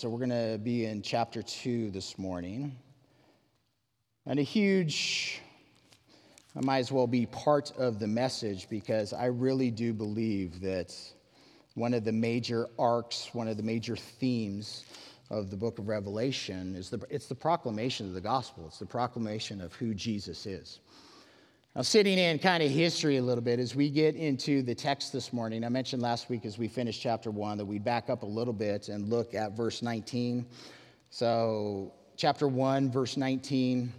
So we're going to be in chapter 2 this morning. And a huge, I might as well be part of the message because I really do believe that one of the major arcs, one of the major themes of the book of Revelation is the, it's the proclamation of the gospel. It's the proclamation of who Jesus is. Now, sitting in kind of history a little bit as we get into the text this morning, I mentioned last week as we finished chapter one that we'd back up a little bit and look at verse 19. So, chapter one, verse 19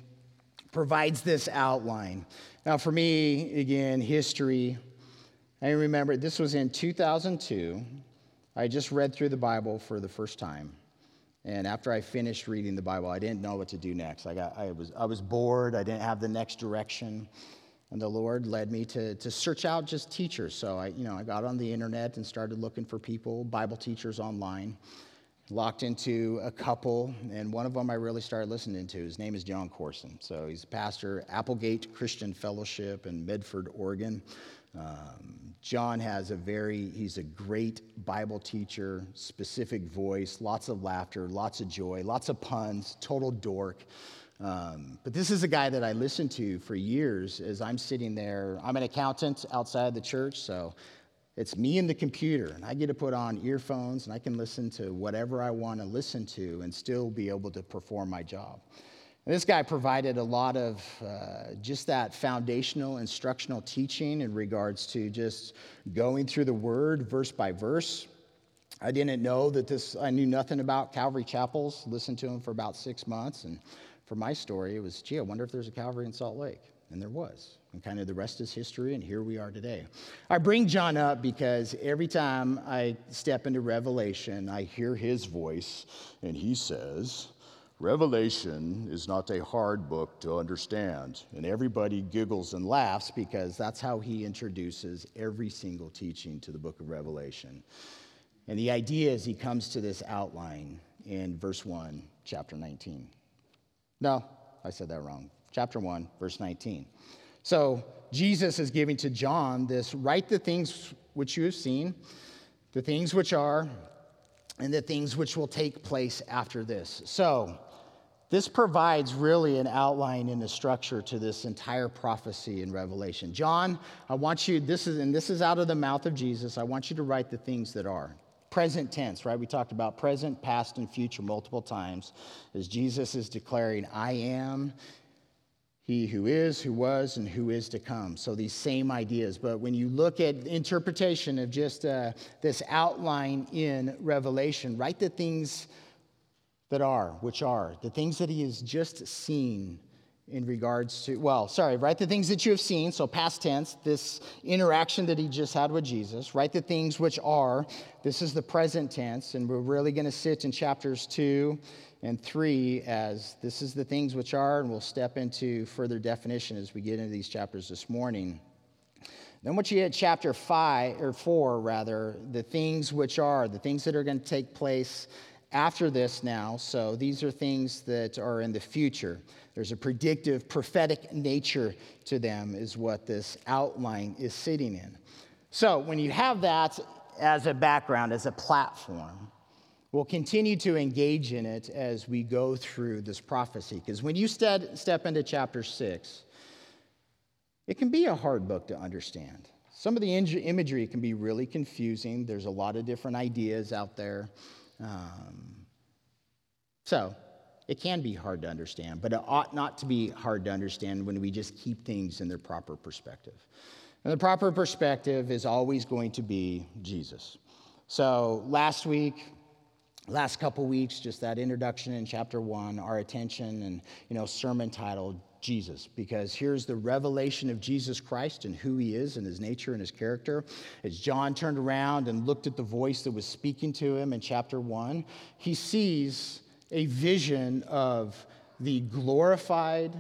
provides this outline. Now, for me, again, history, I remember this was in 2002. I just read through the Bible for the first time. And after I finished reading the Bible, I didn't know what to do next. I, got, I, was, I was bored. I didn't have the next direction. And the Lord led me to, to search out just teachers. So I, you know, I got on the internet and started looking for people, Bible teachers online. Locked into a couple, and one of them I really started listening to. His name is John Courson. So he's a pastor, Applegate Christian Fellowship in Medford, Oregon. Um, John has a very, he's a great Bible teacher, specific voice, lots of laughter, lots of joy, lots of puns, total dork. Um, but this is a guy that I listened to for years as I'm sitting there. I'm an accountant outside the church, so it's me and the computer, and I get to put on earphones and I can listen to whatever I want to listen to and still be able to perform my job. And this guy provided a lot of uh, just that foundational instructional teaching in regards to just going through the word verse by verse. I didn't know that this, I knew nothing about Calvary Chapels, listened to him for about six months, and for my story, it was, gee, I wonder if there's a Calvary in Salt Lake. And there was. And kind of the rest is history, and here we are today. I bring John up because every time I step into Revelation, I hear his voice, and he says, Revelation is not a hard book to understand. And everybody giggles and laughs because that's how he introduces every single teaching to the book of Revelation. And the idea is he comes to this outline in verse 1, chapter 19. No, I said that wrong. Chapter 1, verse 19. So Jesus is giving to John this write the things which you have seen, the things which are, and the things which will take place after this. So, this provides really an outline and a structure to this entire prophecy in Revelation. John, I want you, this is, and this is out of the mouth of Jesus, I want you to write the things that are present tense, right? We talked about present, past, and future multiple times as Jesus is declaring, I am he who is, who was, and who is to come. So these same ideas. But when you look at interpretation of just uh, this outline in Revelation, write the things that are, which are, the things that he has just seen in regards to, well, sorry, write the things that you have seen, so past tense, this interaction that he just had with Jesus. Write the things which are, this is the present tense, and we're really going to sit in chapters two and three as this is the things which are, and we'll step into further definition as we get into these chapters this morning. Then, once you get chapter five, or four, rather, the things which are, the things that are going to take place after this now. So, these are things that are in the future. There's a predictive, prophetic nature to them, is what this outline is sitting in. So, when you have that as a background, as a platform, we'll continue to engage in it as we go through this prophecy. Because when you step into chapter six, it can be a hard book to understand. Some of the imagery can be really confusing. There's a lot of different ideas out there. Um, so, it can be hard to understand, but it ought not to be hard to understand when we just keep things in their proper perspective. And the proper perspective is always going to be Jesus. So last week, last couple weeks, just that introduction in chapter one, our attention and you know sermon titled Jesus, because here's the revelation of Jesus Christ and who he is and his nature and his character. As John turned around and looked at the voice that was speaking to him in chapter one, he sees a vision of the glorified,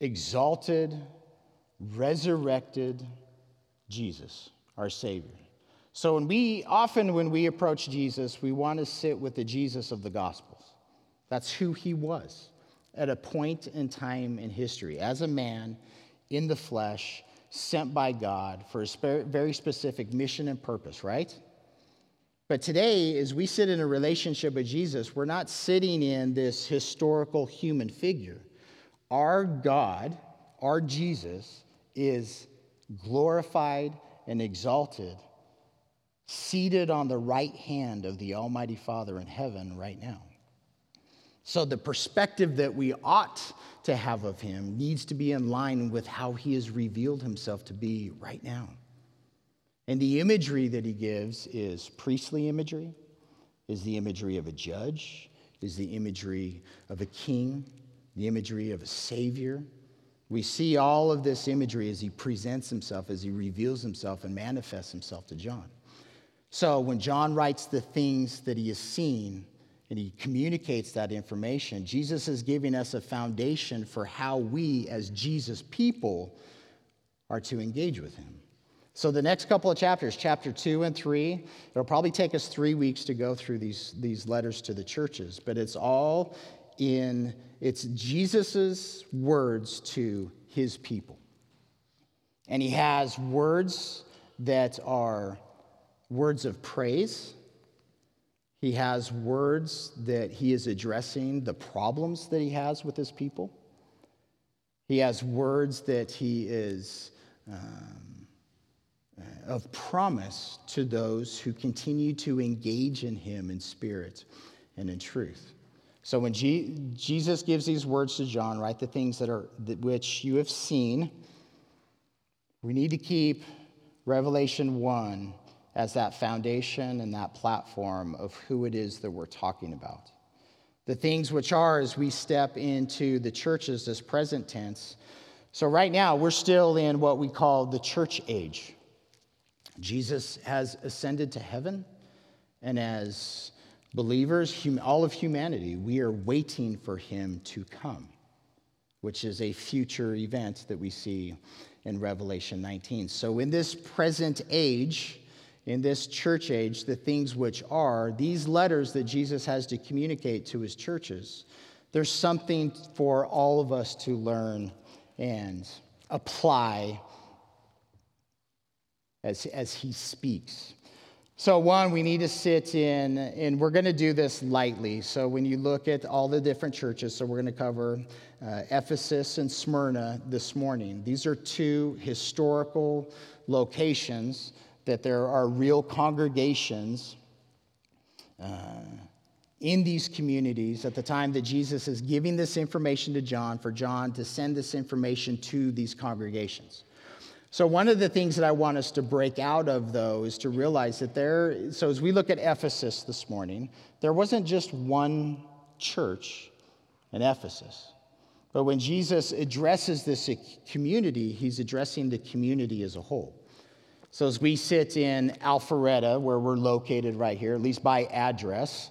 exalted, resurrected Jesus, our Savior. So when we often when we approach Jesus, we want to sit with the Jesus of the Gospels. That's who he was at a point in time in history as a man in the flesh, sent by God for a very specific mission and purpose, right? But today, as we sit in a relationship with Jesus, we're not sitting in this historical human figure. Our God, our Jesus, is glorified and exalted, seated on the right hand of the Almighty Father in heaven right now. So, the perspective that we ought to have of him needs to be in line with how he has revealed himself to be right now. And the imagery that he gives is priestly imagery, is the imagery of a judge, is the imagery of a king, the imagery of a savior. We see all of this imagery as he presents himself, as he reveals himself and manifests himself to John. So when John writes the things that he has seen and he communicates that information, Jesus is giving us a foundation for how we, as Jesus people, are to engage with him. So, the next couple of chapters, chapter two and three, it'll probably take us three weeks to go through these, these letters to the churches, but it's all in, it's Jesus's words to his people. And he has words that are words of praise. He has words that he is addressing the problems that he has with his people. He has words that he is. Um, Uh, of promise to those who continue to engage in him in spirit and in truth. So when G- Jesus gives these words to John, right, the things that are that which you have seen, we need to keep Revelation 1 as that foundation and that platform of who it is that we're talking about. The things which are as we step into the churches, this present tense. So, right now, we're still in what we call the church age. Jesus has ascended to heaven, and as believers, all of humanity, we are waiting for him to come, which is a future event that we see in Revelation 19. So, in this present age, in this church age, the things which are, these letters that Jesus has to communicate to his churches, there's something for all of us to learn and apply as, as he speaks. So, one, we need to sit in, and we're going to do this lightly. So, when you look at all the different churches, so we're going to cover uh, Ephesus and Smyrna this morning. These are two historical locations that there are real congregations uh, in these communities at the time that Jesus is giving this information to John, for John to send this information to these congregations. So, one of the things that I want us to break out of, though, is to realize that there, so as we look at Ephesus this morning, there wasn't just one church in Ephesus. But when Jesus addresses this community, he's addressing the community as a whole. So, as we sit in Alpharetta, where we're located right here, at least by address,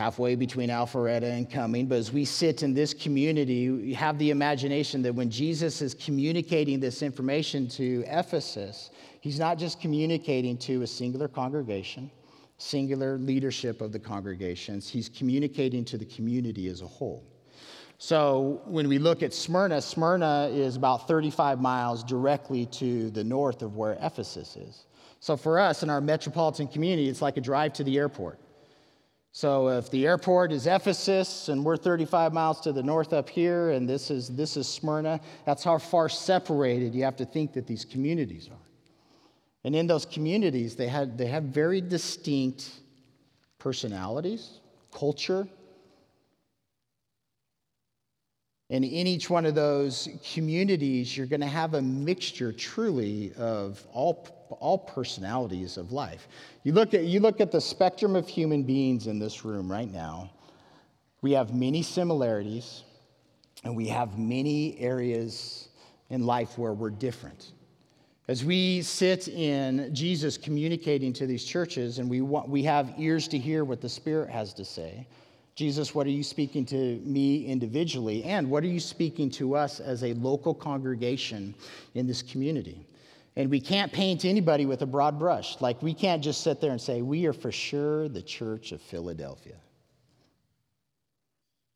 halfway between Alpharetta and Cumming. But as we sit in this community, we have the imagination that when Jesus is communicating this information to Ephesus, he's not just communicating to a singular congregation, singular leadership of the congregations, he's communicating to the community as a whole. So when we look at Smyrna, Smyrna is about 35 miles directly to the north of where Ephesus is. So for us in our metropolitan community, it's like a drive to the airport. So if the airport is Ephesus and we're 35 miles to the north up here and this is, this is Smyrna, that's how far separated you have to think that these communities are. And in those communities, they, had, they have very distinct personalities, culture. And in each one of those communities, you're going to have a mixture truly of all all personalities of life. You look, at, you look at the spectrum of human beings in this room right now, we have many similarities, and we have many areas in life where we're different. As we sit in Jesus communicating to these churches and we, want, we have ears to hear what the Spirit has to say, Jesus, what are you speaking to me individually? And what are you speaking to us as a local congregation in this community? And we can't paint anybody with a broad brush. Like, we can't just sit there and say, we are for sure the church of Philadelphia.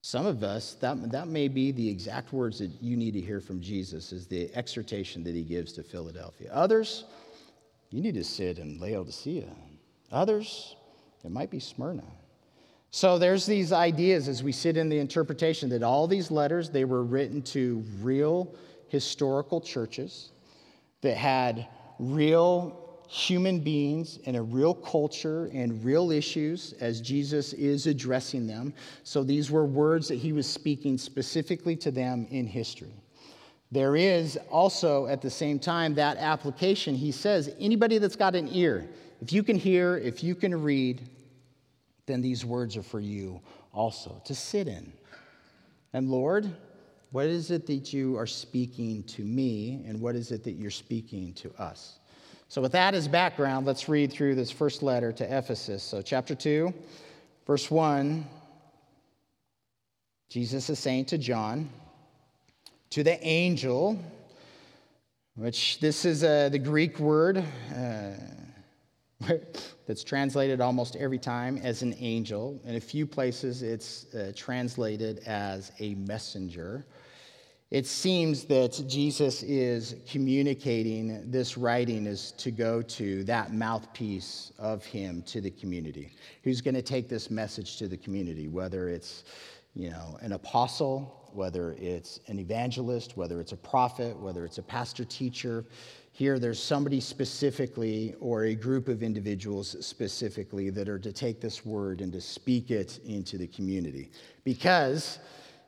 Some of us, that, that may be the exact words that you need to hear from Jesus, is the exhortation that he gives to Philadelphia. Others, you need to sit in Laodicea. Others, it might be Smyrna. So there's these ideas as we sit in the interpretation that all these letters they were written to real historical churches that had real human beings and a real culture and real issues as Jesus is addressing them. So these were words that he was speaking specifically to them in history. There is also at the same time that application. He says, anybody that's got an ear, if you can hear, if you can read, then these words are for you also to sit in. And Lord, what is it that you are speaking to me, and what is it that you're speaking to us? So, with that as background, let's read through this first letter to Ephesus. So, chapter 2, verse 1, Jesus is saying to John, to the angel, which this is uh, the Greek word. Uh, that's translated almost every time as an angel. In a few places, it's uh, translated as a messenger. It seems that Jesus is communicating this writing is to go to that mouthpiece of him to the community. Who's going to take this message to the community, whether it's you know, an apostle, whether it's an evangelist, whether it's a prophet, whether it's a pastor teacher. Here, there's somebody specifically or a group of individuals specifically that are to take this word and to speak it into the community. Because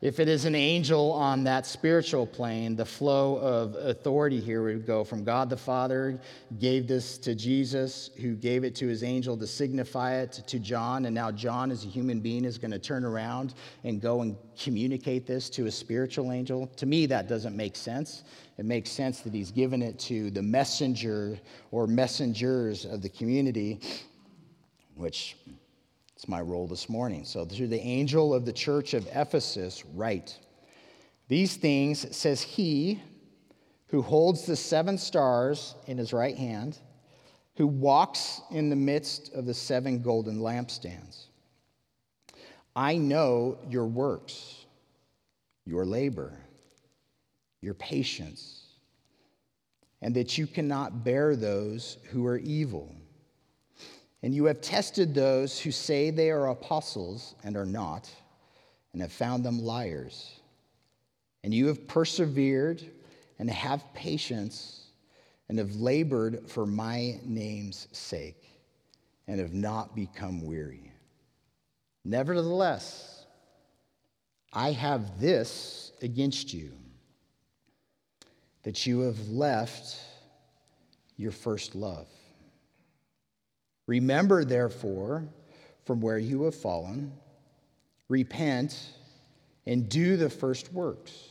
if it is an angel on that spiritual plane, the flow of authority here would go from God the Father, gave this to Jesus, who gave it to his angel to signify it to John. And now John, as a human being, is going to turn around and go and communicate this to a spiritual angel. To me, that doesn't make sense. It makes sense that he's given it to the messenger or messengers of the community, which it's my role this morning. So, through the angel of the church of Ephesus, write These things says he who holds the seven stars in his right hand, who walks in the midst of the seven golden lampstands. I know your works, your labor, your patience, and that you cannot bear those who are evil and you have tested those who say they are apostles and are not, and have found them liars. And you have persevered and have patience and have labored for my name's sake and have not become weary. Nevertheless, I have this against you that you have left your first love. Remember, therefore, from where you have fallen, repent and do the first works,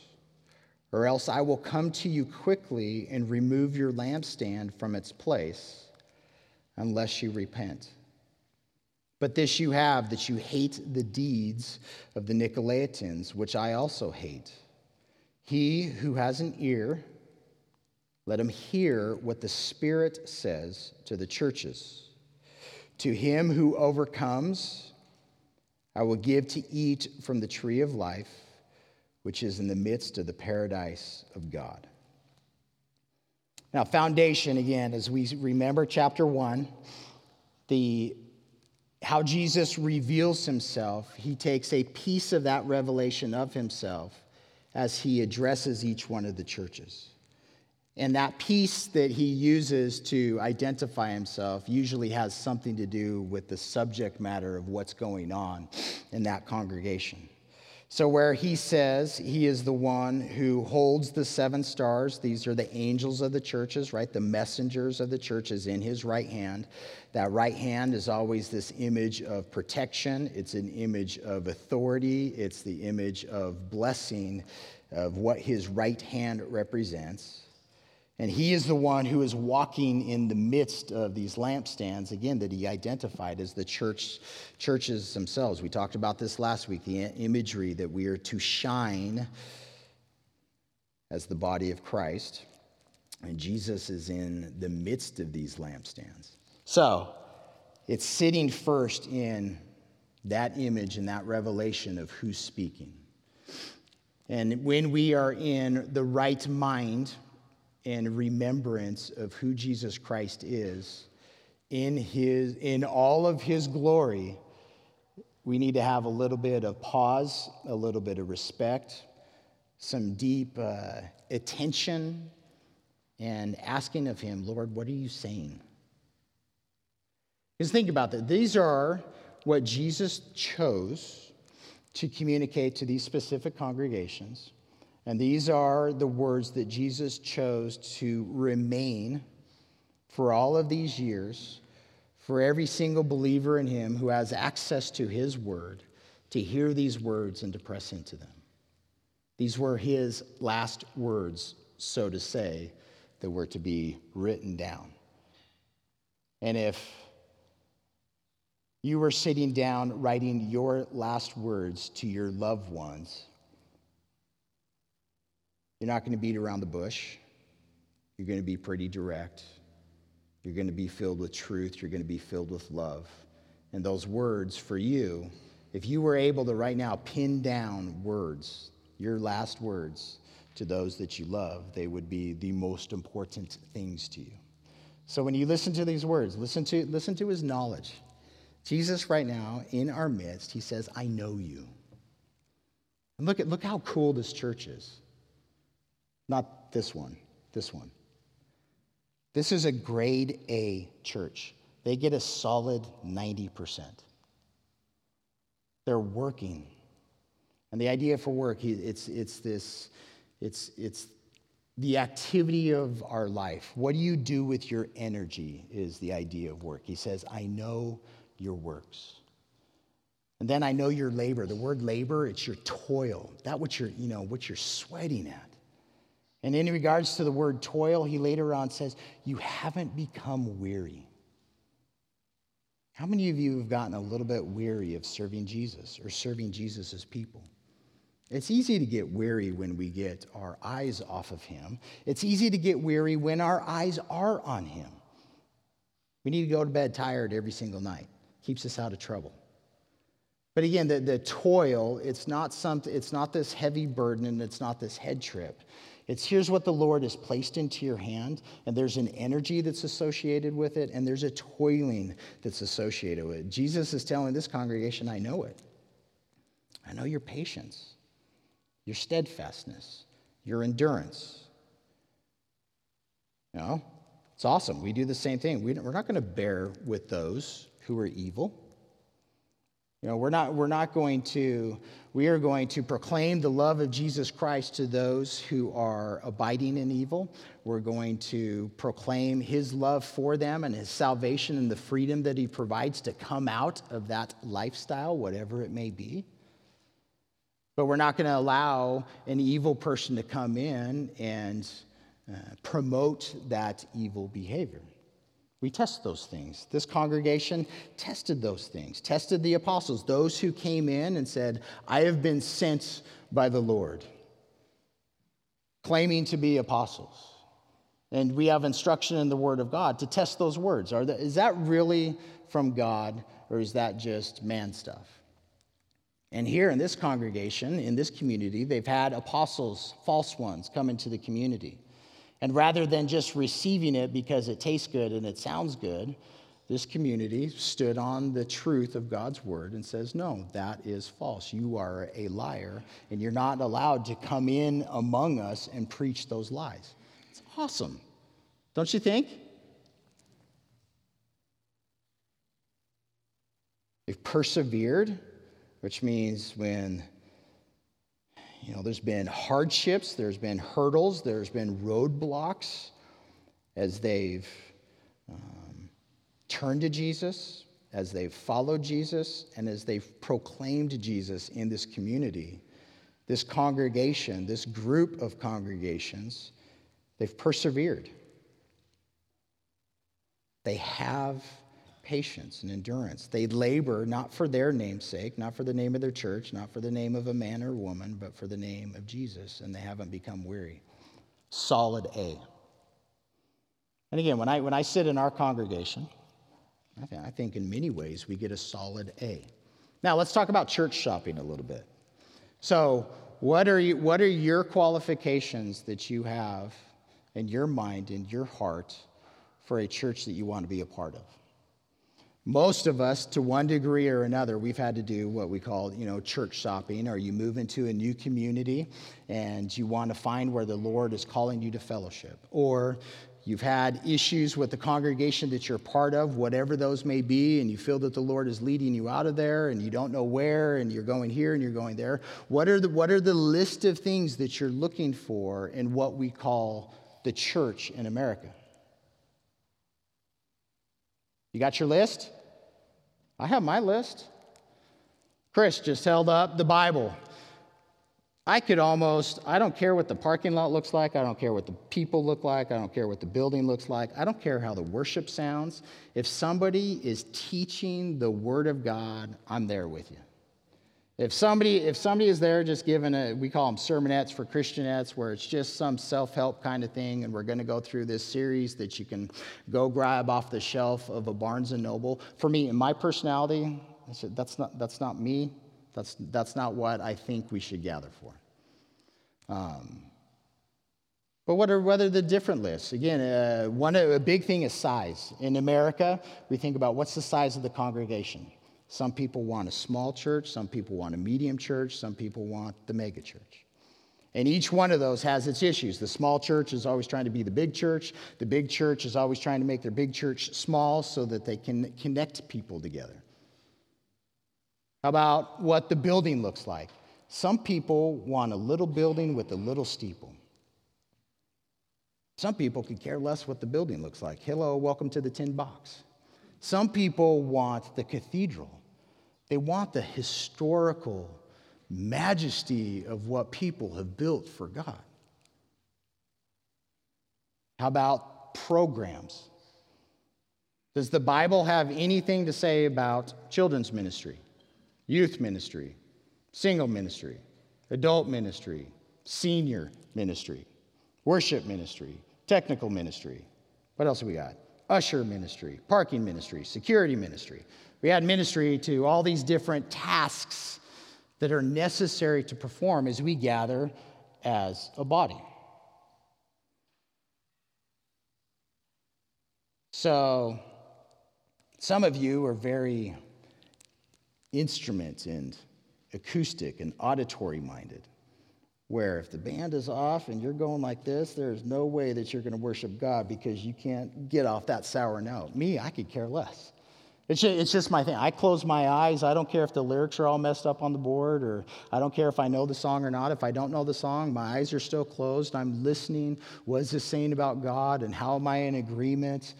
or else I will come to you quickly and remove your lampstand from its place, unless you repent. But this you have, that you hate the deeds of the Nicolaitans, which I also hate. He who has an ear, let him hear what the Spirit says to the churches. To him who overcomes, I will give to eat from the tree of life, which is in the midst of the paradise of God. Now, foundation again, as we remember chapter one, the how Jesus reveals himself, he takes a piece of that revelation of himself as he addresses each one of the churches. And that piece that he uses to identify himself usually has something to do with the subject matter of what's going on in that congregation. So, where he says he is the one who holds the seven stars, these are the angels of the churches, right? The messengers of the churches in his right hand. That right hand is always this image of protection, it's an image of authority, it's the image of blessing of what his right hand represents. And he is the one who is walking in the midst of these lampstands, again, that he identified as the church, churches themselves. We talked about this last week the imagery that we are to shine as the body of Christ. And Jesus is in the midst of these lampstands. So it's sitting first in that image and that revelation of who's speaking. And when we are in the right mind, in remembrance of who Jesus Christ is, in, his, in all of his glory, we need to have a little bit of pause, a little bit of respect, some deep uh, attention, and asking of him, Lord, what are you saying? Because think about that. These are what Jesus chose to communicate to these specific congregations. And these are the words that Jesus chose to remain for all of these years for every single believer in him who has access to his word to hear these words and to press into them. These were his last words, so to say, that were to be written down. And if you were sitting down writing your last words to your loved ones, you're not going to beat around the bush. You're going to be pretty direct. You're going to be filled with truth. You're going to be filled with love. And those words for you, if you were able to right now pin down words, your last words to those that you love, they would be the most important things to you. So when you listen to these words, listen to, listen to his knowledge. Jesus, right now, in our midst, he says, I know you. And look at look how cool this church is. Not this one, this one. This is a grade A church. They get a solid 90%. They're working. And the idea for work, it's, it's this, it's, it's the activity of our life. What do you do with your energy is the idea of work. He says, I know your works. And then I know your labor. The word labor, it's your toil. That what you're, you know, what you're sweating at. And in regards to the word toil, he later on says, You haven't become weary. How many of you have gotten a little bit weary of serving Jesus or serving Jesus' people? It's easy to get weary when we get our eyes off of him. It's easy to get weary when our eyes are on him. We need to go to bed tired every single night. Keeps us out of trouble. But again, the, the toil, it's not, something, it's not this heavy burden and it's not this head trip. It's here's what the Lord has placed into your hand, and there's an energy that's associated with it, and there's a toiling that's associated with it. Jesus is telling this congregation, I know it. I know your patience, your steadfastness, your endurance. You know, it's awesome. We do the same thing. We're not going to bear with those who are evil. You know, we're not, we're not going to, we are going to proclaim the love of Jesus Christ to those who are abiding in evil. We're going to proclaim his love for them and his salvation and the freedom that he provides to come out of that lifestyle, whatever it may be. But we're not going to allow an evil person to come in and uh, promote that evil behavior. We test those things. This congregation tested those things, tested the apostles, those who came in and said, I have been sent by the Lord, claiming to be apostles. And we have instruction in the Word of God to test those words. Are is that really from God or is that just man stuff? And here in this congregation, in this community, they've had apostles, false ones, come into the community. And rather than just receiving it because it tastes good and it sounds good, this community stood on the truth of God's word and says, No, that is false. You are a liar, and you're not allowed to come in among us and preach those lies. It's awesome, don't you think? They've persevered, which means when you know, there's been hardships, there's been hurdles, there's been roadblocks as they've um, turned to Jesus, as they've followed Jesus, and as they've proclaimed Jesus in this community. This congregation, this group of congregations, they've persevered. They have patience and endurance. They labor not for their namesake, not for the name of their church, not for the name of a man or woman, but for the name of Jesus, and they haven't become weary. Solid A. And again, when I, when I sit in our congregation, I think, I think in many ways we get a solid A. Now, let's talk about church shopping a little bit. So, what are, you, what are your qualifications that you have in your mind, in your heart, for a church that you want to be a part of? Most of us to one degree or another we've had to do what we call you know church shopping or you move into a new community and you want to find where the lord is calling you to fellowship. Or you've had issues with the congregation that you're part of whatever those may be and you feel that the lord is leading you out of there and you don't know where and you're going here and you're going there. What are the what are the list of things that you're looking for in what we call the church in america? You got your list I have my list. Chris just held up the Bible. I could almost, I don't care what the parking lot looks like. I don't care what the people look like. I don't care what the building looks like. I don't care how the worship sounds. If somebody is teaching the Word of God, I'm there with you. If somebody, if somebody is there just giving a, we call them sermonettes for Christianettes, where it's just some self help kind of thing, and we're going to go through this series that you can go grab off the shelf of a Barnes and Noble. For me, in my personality, I said, that's not, that's not me. That's, that's not what I think we should gather for. Um, but what are, what are the different lists? Again, uh, one, a big thing is size. In America, we think about what's the size of the congregation. Some people want a small church, some people want a medium church, some people want the mega church. And each one of those has its issues. The small church is always trying to be the big church. The big church is always trying to make their big church small so that they can connect people together. How about what the building looks like? Some people want a little building with a little steeple. Some people could care less what the building looks like. Hello, welcome to the tin box. Some people want the cathedral, they want the historical majesty of what people have built for God. How about programs? Does the Bible have anything to say about children's ministry, youth ministry, single ministry, adult ministry, senior ministry, worship ministry, technical ministry? What else have we got? Usher ministry, parking ministry, security ministry. We add ministry to all these different tasks that are necessary to perform as we gather as a body. So, some of you are very instrument and acoustic and auditory minded where if the band is off and you're going like this, there's no way that you're going to worship God because you can't get off that sour note. Me, I could care less. It's just, it's just my thing. I close my eyes. I don't care if the lyrics are all messed up on the board, or I don't care if I know the song or not. If I don't know the song, my eyes are still closed. I'm listening. What is this saying about God, and how am I in agreement?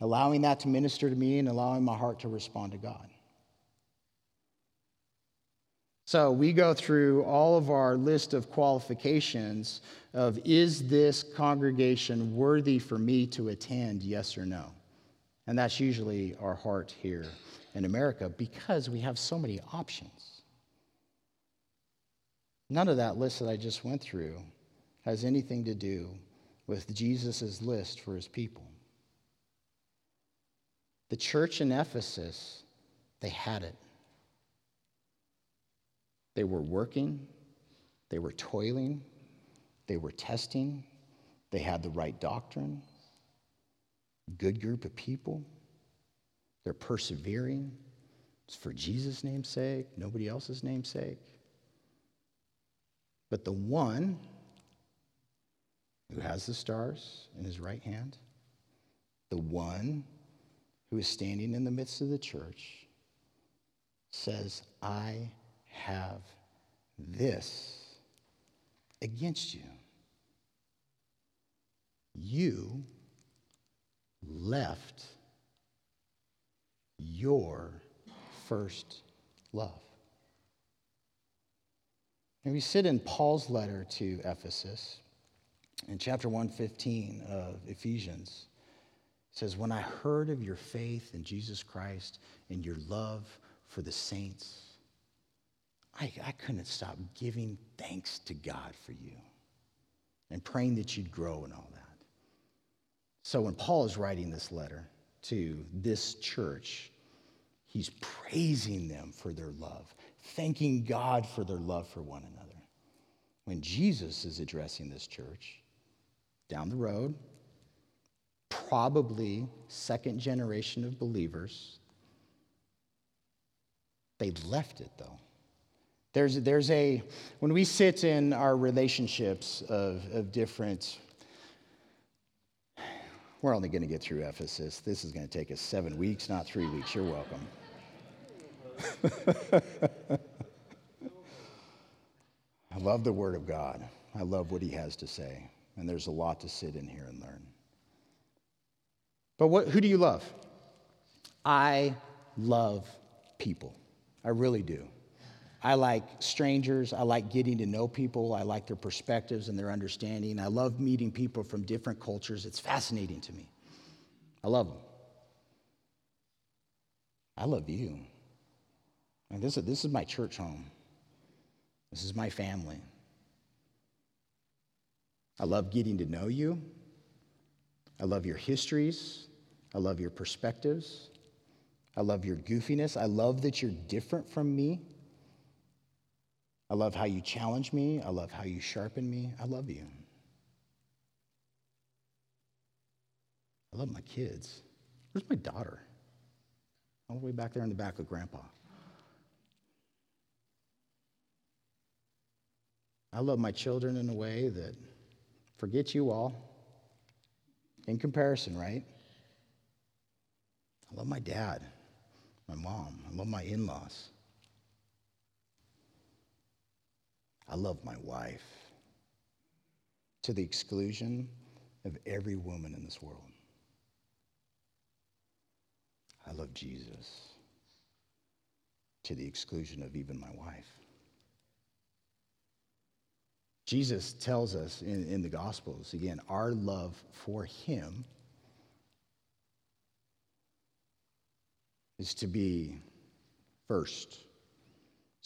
Allowing that to minister to me and allowing my heart to respond to God. So we go through all of our list of qualifications of is this congregation worthy for me to attend, yes or no? And that's usually our heart here in America because we have so many options. None of that list that I just went through has anything to do with Jesus' list for his people. The church in Ephesus, they had it. They were working, they were toiling, they were testing, they had the right doctrine, good group of people. They're persevering. It's for Jesus' name's sake, nobody else's name's sake. But the one who has the stars in his right hand, the one who is standing in the midst of the church, says, I have this against you. You left your first love. And we sit in Paul's letter to Ephesus in chapter 115 of Ephesians. It says, When I heard of your faith in Jesus Christ and your love for the saints, I, I couldn't stop giving thanks to God for you and praying that you'd grow and all that. So when Paul is writing this letter to this church, he's praising them for their love, thanking God for their love for one another. When Jesus is addressing this church down the road, probably second generation of believers, They left it though. There's, there's a, when we sit in our relationships of, of different, we're only going to get through Ephesus. This is going to take us seven weeks, not three weeks. You're welcome. I love the Word of God. I love what He has to say. And there's a lot to sit in here and learn. But what, who do you love? I love people. I really do. I like strangers. I like getting to know people. I like their perspectives and their understanding. I love meeting people from different cultures. It's fascinating to me. I love them. I love you. And this, is, this is my church home. This is my family. I love getting to know you. I love your histories. I love your perspectives. I love your goofiness. I love that you're different from me. I love how you challenge me. I love how you sharpen me. I love you. I love my kids. Where's my daughter? All the way back there in the back with grandpa. I love my children in a way that forget you all in comparison, right? I love my dad, my mom, I love my in laws. I love my wife to the exclusion of every woman in this world. I love Jesus to the exclusion of even my wife. Jesus tells us in, in the Gospels, again, our love for him is to be first.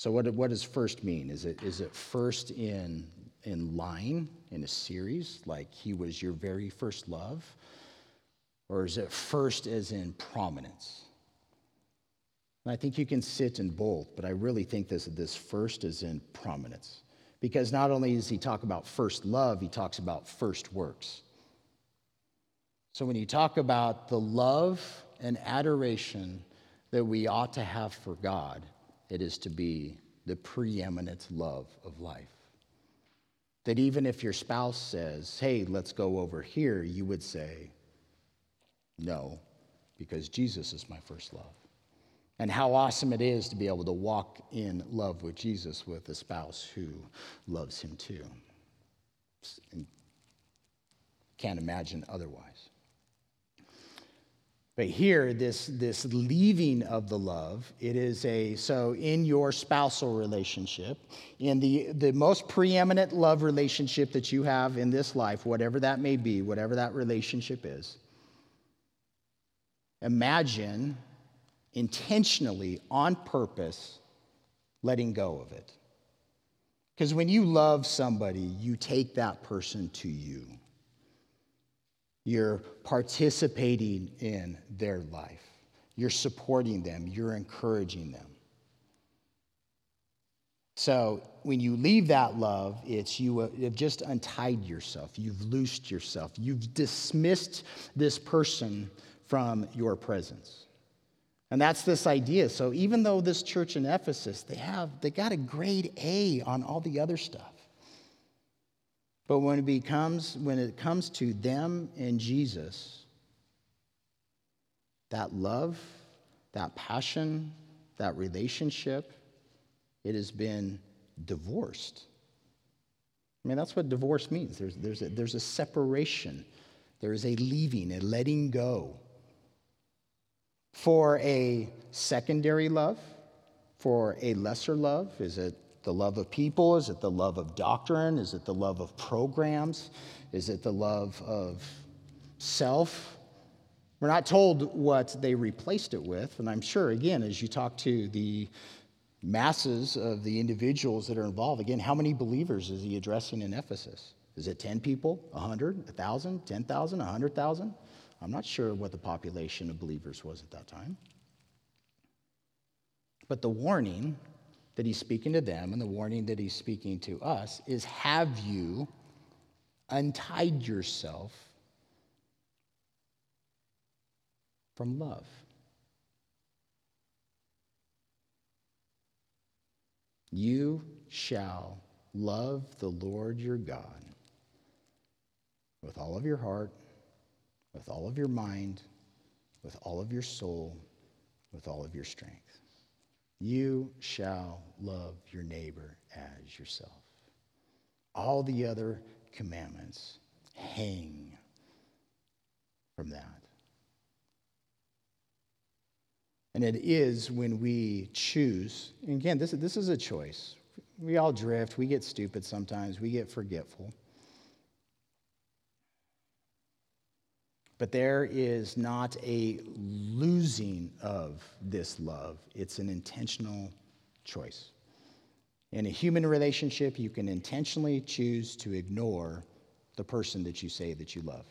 So, what, what does first mean? Is it, is it first in, in line in a series, like he was your very first love? Or is it first as in prominence? And I think you can sit in both, but I really think this, this first is in prominence. Because not only does he talk about first love, he talks about first works. So when you talk about the love and adoration that we ought to have for God, it is to be the preeminent love of life. That even if your spouse says, hey, let's go over here, you would say, no, because Jesus is my first love. And how awesome it is to be able to walk in love with Jesus with a spouse who loves him too. And can't imagine otherwise. But here, this, this leaving of the love, it is a, so in your spousal relationship, in the, the most preeminent love relationship that you have in this life, whatever that may be, whatever that relationship is, imagine intentionally, on purpose, letting go of it. Because when you love somebody, you take that person to you. You're participating in their life. You're supporting them. You're encouraging them. So when you leave that love, it's you have just untied yourself. You've loosed yourself. You've dismissed this person from your presence. And that's this idea. So even though this church in Ephesus, they have they got a grade A on all the other stuff. But when it becomes, when it comes to them and Jesus, that love, that passion, that relationship, it has been divorced. I mean, that's what divorce means. There's, there's, a, there's a separation, there is a leaving, a letting go for a secondary love, for a lesser love. Is it the love of people? Is it the love of doctrine? Is it the love of programs? Is it the love of self? We're not told what they replaced it with. And I'm sure, again, as you talk to the masses of the individuals that are involved, again, how many believers is he addressing in Ephesus? Is it 10 people, 100, 1,000, 10,000, 100,000? I'm not sure what the population of believers was at that time. But the warning that he's speaking to them and the warning that he's speaking to us is have you untied yourself from love? You shall love the Lord your God with all of your heart, with all of your mind, with all of your soul, with all of your strength. You shall love your neighbor as yourself. All the other commandments hang from that. And it is when we choose, and again, this, this is a choice. We all drift, we get stupid sometimes, we get forgetful. But there is not a losing of this love, it's an intentional choice. In a human relationship, you can intentionally choose to ignore the person that you say that you love.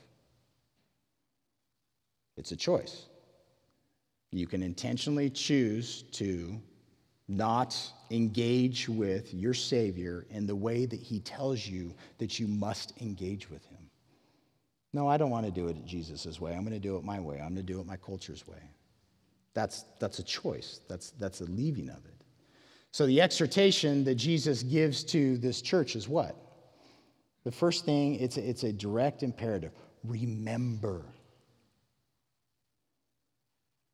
It's a choice. You can intentionally choose to not engage with your Savior in the way that He tells you that you must engage with Him. No, I don't want to do it Jesus' way. I'm going to do it my way. I'm going to do it my culture's way. That's, that's a choice, that's, that's a leaving of it. So, the exhortation that Jesus gives to this church is what? The first thing, it's a, it's a direct imperative remember.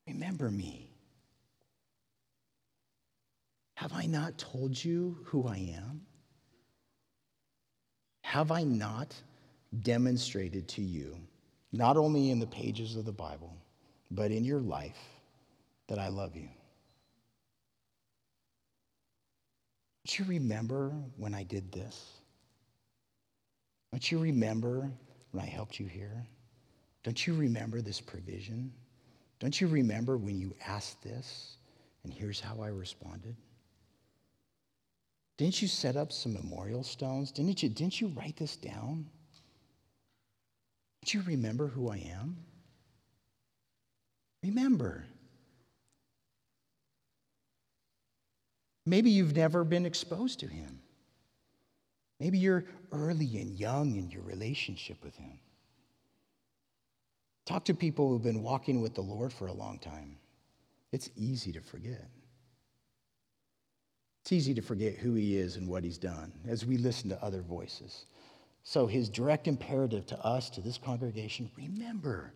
Remember me. Have I not told you who I am? Have I not demonstrated to you, not only in the pages of the Bible, but in your life, that I love you? Don't you remember when I did this? Don't you remember when I helped you here? Don't you remember this provision? Don't you remember when you asked this and here's how I responded? Didn't you set up some memorial stones? Didn't you, didn't you write this down? Don't you remember who I am? Remember. Maybe you've never been exposed to him. Maybe you're early and young in your relationship with him. Talk to people who've been walking with the Lord for a long time. It's easy to forget. It's easy to forget who he is and what he's done as we listen to other voices. So, his direct imperative to us, to this congregation, remember.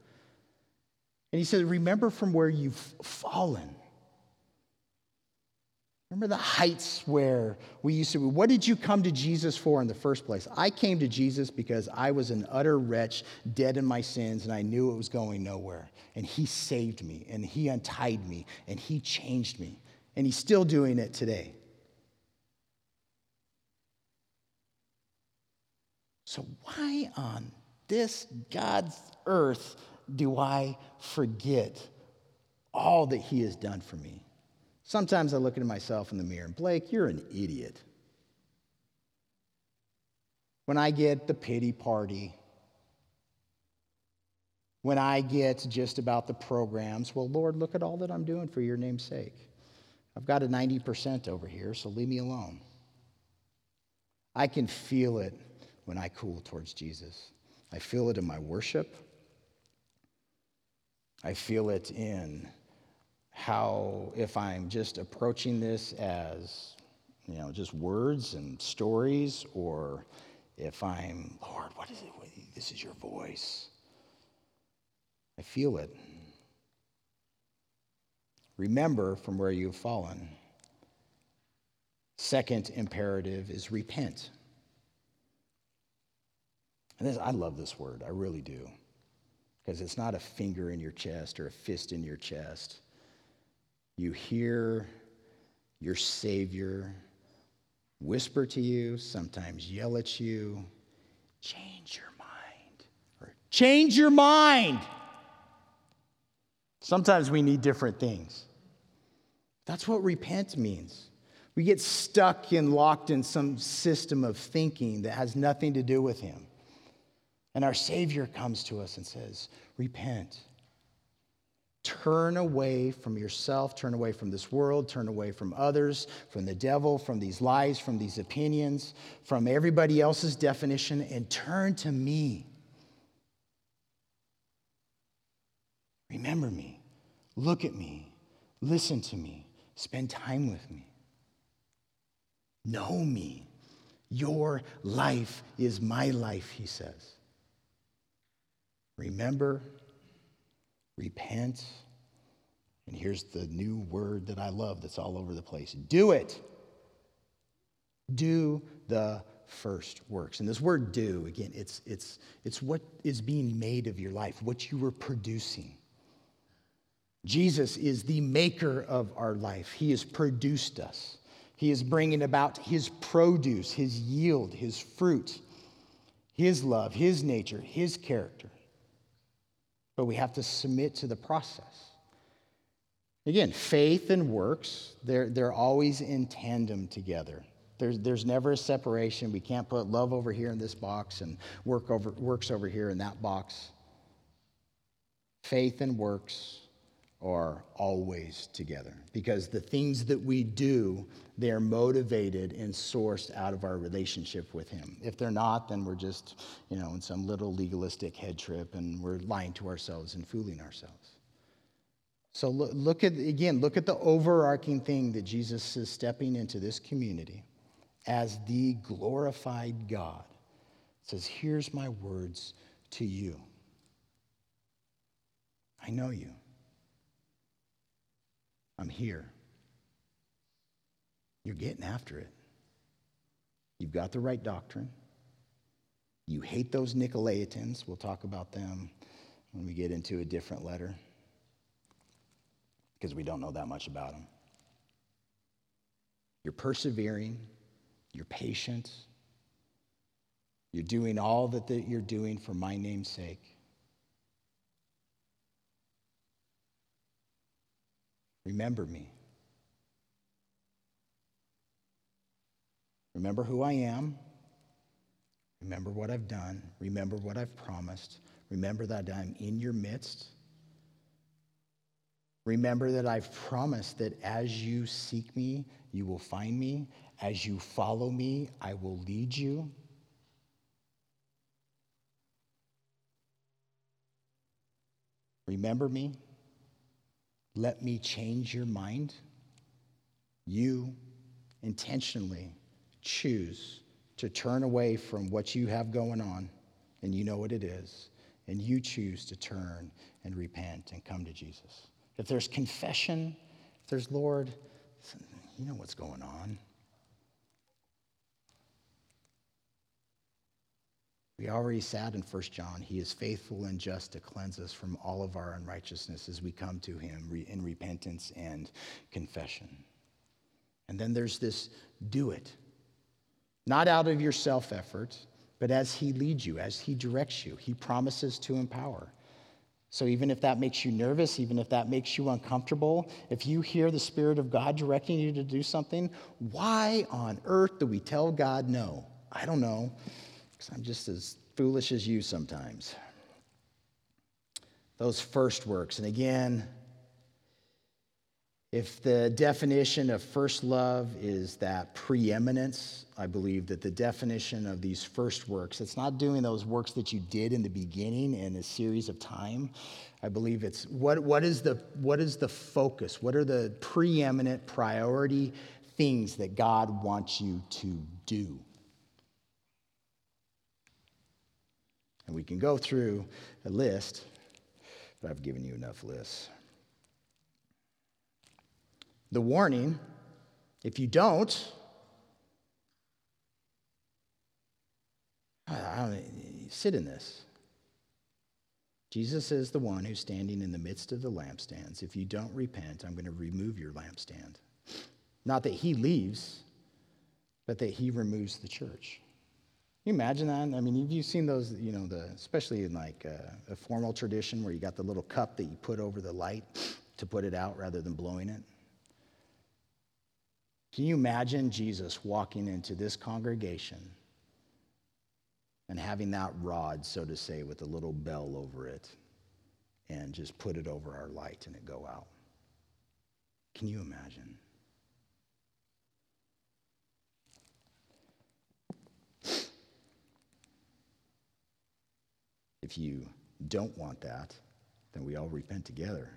And he said, Remember from where you've fallen. Remember the heights where we used to, what did you come to Jesus for in the first place? I came to Jesus because I was an utter wretch, dead in my sins, and I knew it was going nowhere. And he saved me, and he untied me, and he changed me. And he's still doing it today. So, why on this God's earth do I forget all that he has done for me? Sometimes I look at myself in the mirror and Blake, you're an idiot. When I get the pity party, when I get just about the programs, well, Lord, look at all that I'm doing for your name's sake. I've got a 90% over here, so leave me alone. I can feel it when I cool towards Jesus. I feel it in my worship. I feel it in how if I'm just approaching this as, you know, just words and stories, or if I'm, Lord, what is it? This is your voice. I feel it. Remember from where you've fallen. Second imperative is repent. And this, I love this word, I really do. Because it's not a finger in your chest or a fist in your chest you hear your Savior whisper to you, sometimes yell at you, change your mind, or change your mind. Sometimes we need different things. That's what repent means. We get stuck and locked in some system of thinking that has nothing to do with Him. And our Savior comes to us and says, Repent. Turn away from yourself, turn away from this world, turn away from others, from the devil, from these lies, from these opinions, from everybody else's definition, and turn to me. Remember me, look at me, listen to me, spend time with me. Know me. Your life is my life, he says. Remember, repent, and here's the new word that I love that's all over the place do it. Do the first works. And this word do, again, it's, it's, it's what is being made of your life, what you are producing. Jesus is the maker of our life. He has produced us. He is bringing about his produce, his yield, his fruit, his love, his nature, his character. But we have to submit to the process. Again, faith and works, they're, they're always in tandem together. There's, there's never a separation. We can't put love over here in this box and work over, works over here in that box. Faith and works are always together. Because the things that we do they are motivated and sourced out of our relationship with him. If they're not then we're just you know in some little legalistic head trip and we're lying to ourselves and fooling ourselves. So look, look at again look at the overarching thing that jesus is stepping into this community as the glorified god. It says here's my words to you. I know you I'm here. You're getting after it. You've got the right doctrine. You hate those Nicolaitans. We'll talk about them when we get into a different letter because we don't know that much about them. You're persevering, you're patient, you're doing all that you're doing for my name's sake. Remember me. Remember who I am. Remember what I've done. Remember what I've promised. Remember that I'm in your midst. Remember that I've promised that as you seek me, you will find me. As you follow me, I will lead you. Remember me. Let me change your mind. You intentionally choose to turn away from what you have going on, and you know what it is, and you choose to turn and repent and come to Jesus. If there's confession, if there's Lord, you know what's going on. We already said in 1 John, He is faithful and just to cleanse us from all of our unrighteousness as we come to Him in repentance and confession. And then there's this do it, not out of your self effort, but as He leads you, as He directs you. He promises to empower. So even if that makes you nervous, even if that makes you uncomfortable, if you hear the Spirit of God directing you to do something, why on earth do we tell God no? I don't know because I'm just as foolish as you sometimes. Those first works. And again, if the definition of first love is that preeminence, I believe that the definition of these first works, it's not doing those works that you did in the beginning in a series of time. I believe it's what, what, is the, what is the focus? What are the preeminent priority things that God wants you to do? And we can go through a list, but I've given you enough lists. The warning if you don't, I don't, sit in this. Jesus is the one who's standing in the midst of the lampstands. If you don't repent, I'm going to remove your lampstand. Not that he leaves, but that he removes the church you imagine that? I mean, have you seen those, you know, the, especially in like a, uh, a formal tradition where you got the little cup that you put over the light to put it out rather than blowing it? Can you imagine Jesus walking into this congregation and having that rod, so to say, with a little bell over it and just put it over our light and it go out? Can you imagine? If you don't want that, then we all repent together.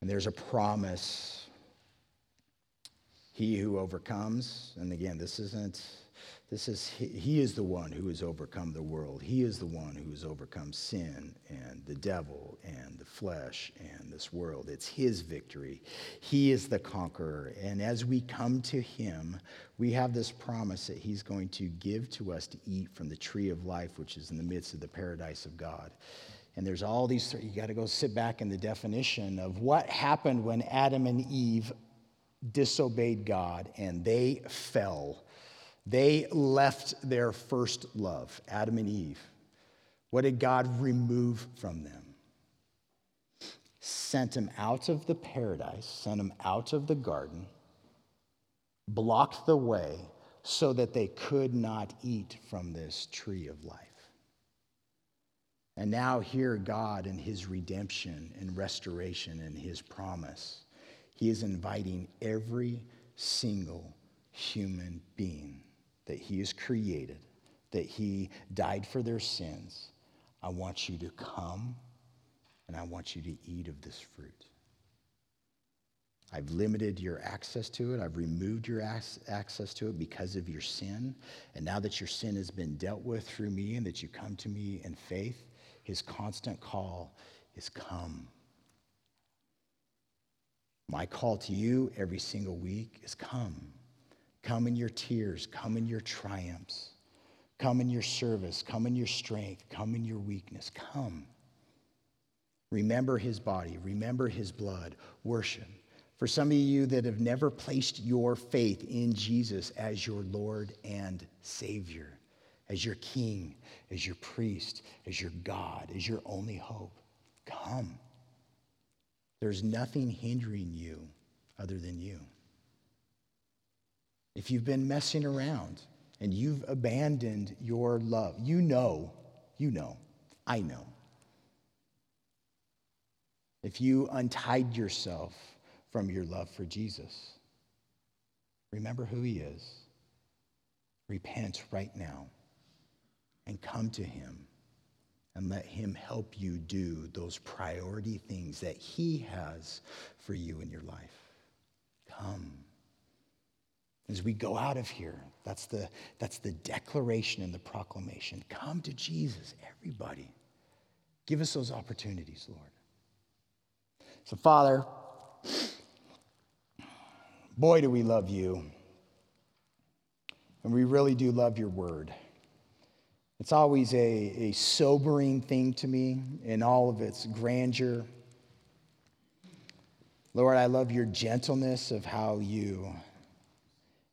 And there's a promise He who overcomes, and again, this isn't this is he, is the one who has overcome the world. He is the one who has overcome sin and the devil and the flesh and this world. It's his victory. He is the conqueror. And as we come to him, we have this promise that he's going to give to us to eat from the tree of life, which is in the midst of the paradise of God. And there's all these, you got to go sit back in the definition of what happened when Adam and Eve disobeyed God and they fell they left their first love, Adam and Eve. What did God remove from them? Sent them out of the paradise, sent them out of the garden, blocked the way so that they could not eat from this tree of life. And now, here, God and his redemption and restoration and his promise, he is inviting every single human being that He has created, that He died for their sins, I want you to come and I want you to eat of this fruit. I've limited your access to it. I've removed your access to it because of your sin. And now that your sin has been dealt with through me and that you come to me in faith, his constant call is come. My call to you every single week is come. Come in your tears, come in your triumphs, come in your service, come in your strength, come in your weakness. Come. Remember his body, remember his blood, worship. For some of you that have never placed your faith in Jesus as your Lord and Savior, as your King, as your priest, as your God, as your only hope, come. There's nothing hindering you other than you if you've been messing around and you've abandoned your love, you know, you know, I know. If you untied yourself from your love for Jesus, remember who he is. Repent right now and come to him and let him help you do those priority things that he has for you in your life. Come as we go out of here. That's the, that's the declaration and the proclamation. Come to Jesus, everybody. Give us those opportunities, Lord. So, Father, boy, do we love you. And we really do love your word. It's always a, a sobering thing to me in all of its grandeur. Lord, I love your gentleness of how you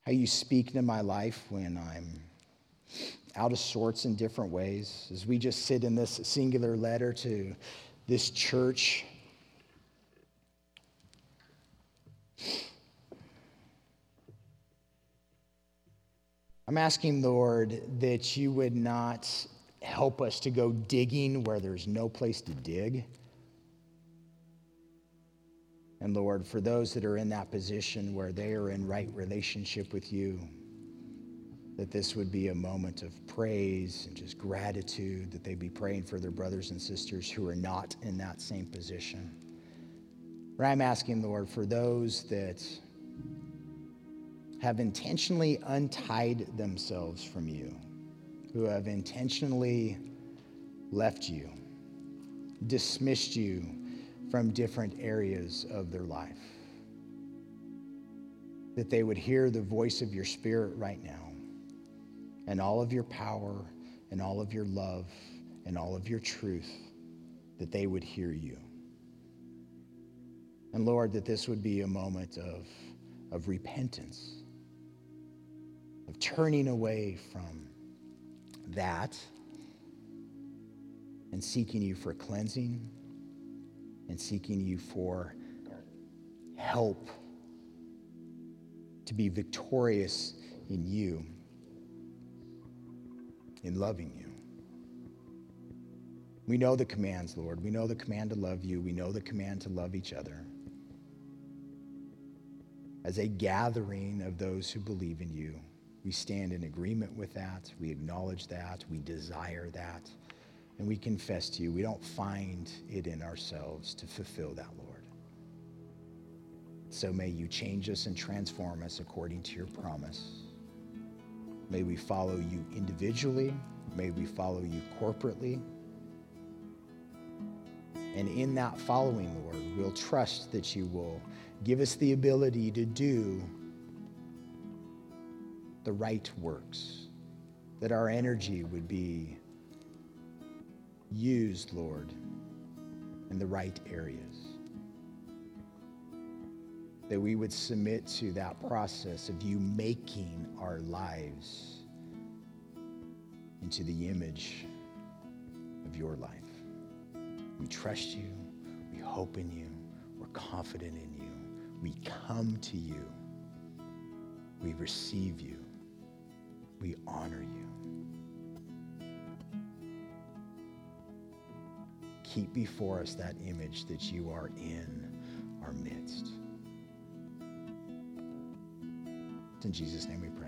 how you speak into my life when I'm out of sorts in different ways. As we just sit in this singular letter to this church, I'm asking, Lord, that you would not help us to go digging where there's no place to dig. And Lord, for those that are in that position where they are in right relationship with you, that this would be a moment of praise and just gratitude, that they'd be praying for their brothers and sisters who are not in that same position. Or I'm asking, Lord, for those that have intentionally untied themselves from you, who have intentionally left you, dismissed you from different areas of their life. That they would hear the voice of your spirit right now, and all of your power, and all of your love, and all of your truth, that they would hear you. And Lord, that this would be a moment of, of repentance, of turning away from that and seeking you for cleansing and seeking you for help to be victorious in you, in loving you. We know the commands, Lord. We know the command to love you. We know the command to love each other. As a gathering of those who believe in you, we stand in agreement with that. We acknowledge that. We desire that. And we confess to you, we don't find it in ourselves to fulfill that, Lord. So may you change us and transform us according to your promise. May we follow you individually. May we follow you corporately. And in that following, Lord, we'll trust that you will give us the ability to do the right works, that our energy would be used, Lord, in the right areas. That we would submit to that process of you making our lives into the image of your life. We trust you, we hope in you, we're confident in you, we come to you, we receive you, we honor you. Keep before us that image that you are in our midst. It's in Jesus' name we pray.